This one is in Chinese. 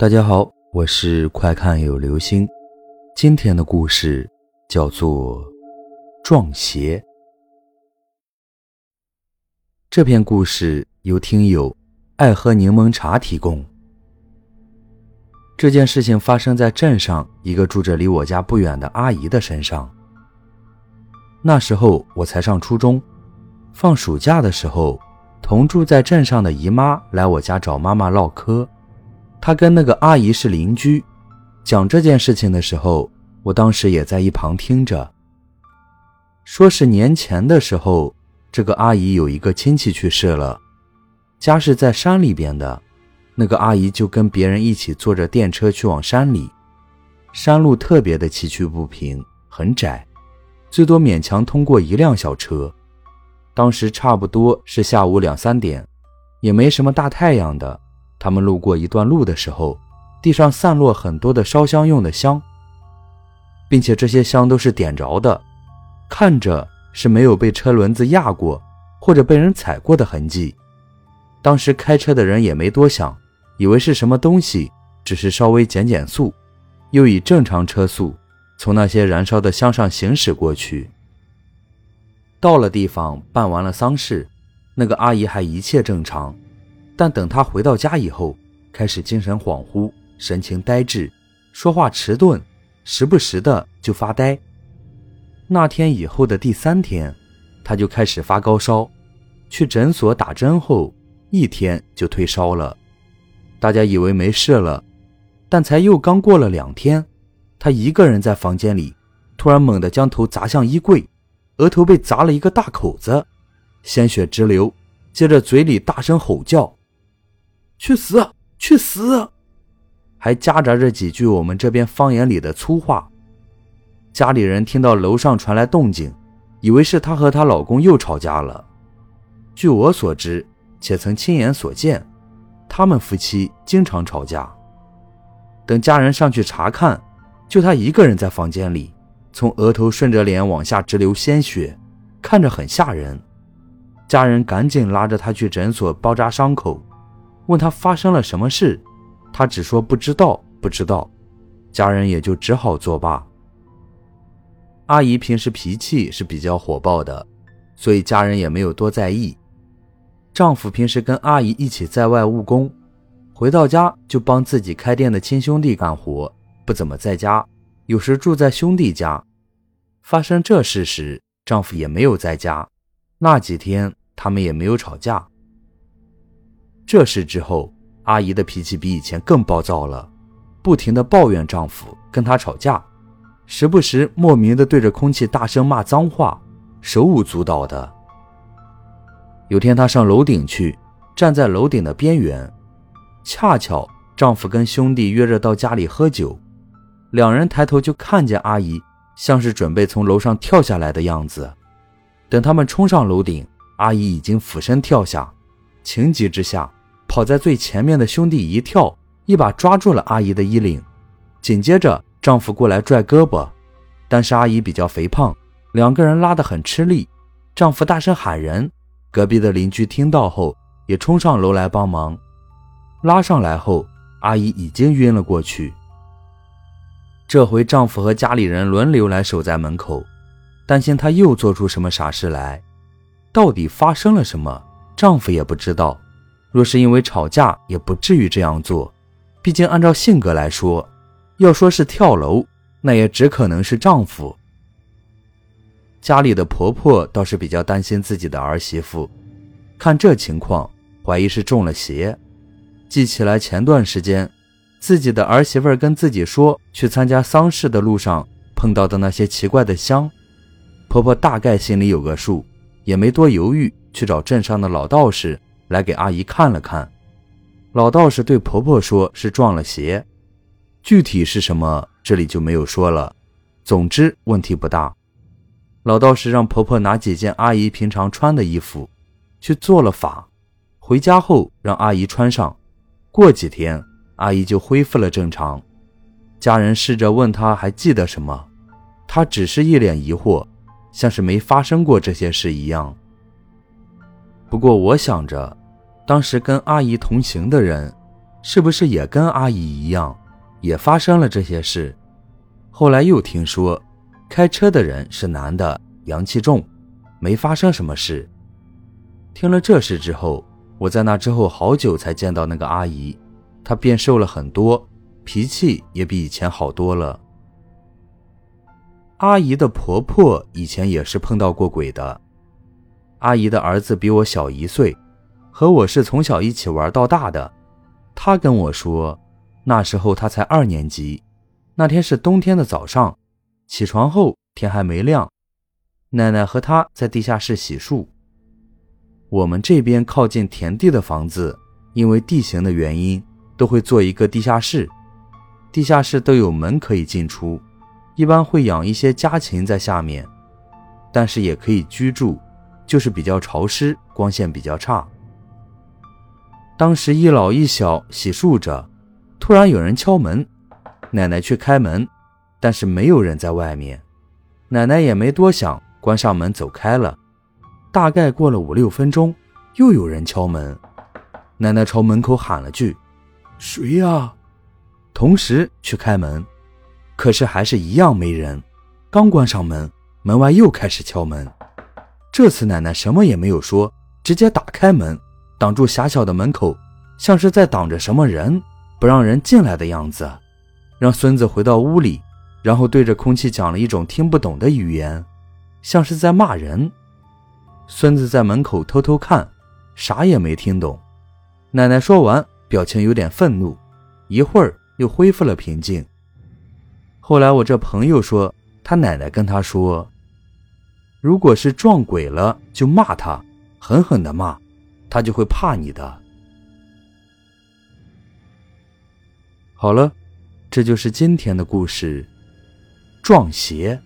大家好，我是快看有流星。今天的故事叫做《撞邪》。这篇故事由听友爱喝柠檬茶提供。这件事情发生在镇上一个住着离我家不远的阿姨的身上。那时候我才上初中，放暑假的时候，同住在镇上的姨妈来我家找妈妈唠嗑。他跟那个阿姨是邻居，讲这件事情的时候，我当时也在一旁听着。说是年前的时候，这个阿姨有一个亲戚去世了，家是在山里边的，那个阿姨就跟别人一起坐着电车去往山里，山路特别的崎岖不平，很窄，最多勉强通过一辆小车。当时差不多是下午两三点，也没什么大太阳的。他们路过一段路的时候，地上散落很多的烧香用的香，并且这些香都是点着的，看着是没有被车轮子压过或者被人踩过的痕迹。当时开车的人也没多想，以为是什么东西，只是稍微减减速，又以正常车速从那些燃烧的香上行驶过去。到了地方，办完了丧事，那个阿姨还一切正常。但等他回到家以后，开始精神恍惚，神情呆滞，说话迟钝，时不时的就发呆。那天以后的第三天，他就开始发高烧，去诊所打针后，一天就退烧了。大家以为没事了，但才又刚过了两天，他一个人在房间里，突然猛地将头砸向衣柜，额头被砸了一个大口子，鲜血直流，接着嘴里大声吼叫。去死！去死！还夹杂着几句我们这边方言里的粗话。家里人听到楼上传来动静，以为是她和她老公又吵架了。据我所知，且曾亲眼所见，他们夫妻经常吵架。等家人上去查看，就她一个人在房间里，从额头顺着脸往下直流鲜血，看着很吓人。家人赶紧拉着她去诊所包扎伤口。问他发生了什么事，他只说不知道，不知道，家人也就只好作罢。阿姨平时脾气是比较火爆的，所以家人也没有多在意。丈夫平时跟阿姨一起在外务工，回到家就帮自己开店的亲兄弟干活，不怎么在家，有时住在兄弟家。发生这事时，丈夫也没有在家，那几天他们也没有吵架。这事之后，阿姨的脾气比以前更暴躁了，不停的抱怨丈夫，跟她吵架，时不时莫名的对着空气大声骂脏话，手舞足蹈的。有天她上楼顶去，站在楼顶的边缘，恰巧丈夫跟兄弟约着到家里喝酒，两人抬头就看见阿姨像是准备从楼上跳下来的样子。等他们冲上楼顶，阿姨已经俯身跳下，情急之下。跑在最前面的兄弟一跳，一把抓住了阿姨的衣领，紧接着丈夫过来拽胳膊，但是阿姨比较肥胖，两个人拉得很吃力。丈夫大声喊人，隔壁的邻居听到后也冲上楼来帮忙，拉上来后，阿姨已经晕了过去。这回丈夫和家里人轮流来守在门口，担心她又做出什么傻事来。到底发生了什么，丈夫也不知道。若是因为吵架，也不至于这样做。毕竟按照性格来说，要说是跳楼，那也只可能是丈夫。家里的婆婆倒是比较担心自己的儿媳妇，看这情况，怀疑是中了邪。记起来前段时间，自己的儿媳妇跟自己说，去参加丧事的路上碰到的那些奇怪的香，婆婆大概心里有个数，也没多犹豫，去找镇上的老道士。来给阿姨看了看，老道士对婆婆说是撞了邪，具体是什么这里就没有说了。总之问题不大。老道士让婆婆拿几件阿姨平常穿的衣服去做了法，回家后让阿姨穿上，过几天阿姨就恢复了正常。家人试着问她还记得什么，她只是一脸疑惑，像是没发生过这些事一样。不过我想着。当时跟阿姨同行的人，是不是也跟阿姨一样，也发生了这些事？后来又听说，开车的人是男的，阳气重，没发生什么事。听了这事之后，我在那之后好久才见到那个阿姨，她变瘦了很多，脾气也比以前好多了。阿姨的婆婆以前也是碰到过鬼的。阿姨的儿子比我小一岁，和我是从小一起玩到大的。他跟我说，那时候他才二年级。那天是冬天的早上，起床后天还没亮，奶奶和他在地下室洗漱。我们这边靠近田地的房子，因为地形的原因，都会做一个地下室。地下室都有门可以进出，一般会养一些家禽在下面，但是也可以居住，就是比较潮湿，光线比较差。当时一老一小洗漱着，突然有人敲门，奶奶去开门，但是没有人在外面，奶奶也没多想，关上门走开了。大概过了五六分钟，又有人敲门，奶奶朝门口喊了句：“谁呀？”同时去开门，可是还是一样没人。刚关上门，门外又开始敲门，这次奶奶什么也没有说，直接打开门。挡住狭小的门口，像是在挡着什么人，不让人进来的样子。让孙子回到屋里，然后对着空气讲了一种听不懂的语言，像是在骂人。孙子在门口偷偷看，啥也没听懂。奶奶说完，表情有点愤怒，一会儿又恢复了平静。后来我这朋友说，他奶奶跟他说，如果是撞鬼了，就骂他，狠狠的骂。他就会怕你的。好了，这就是今天的故事，撞邪。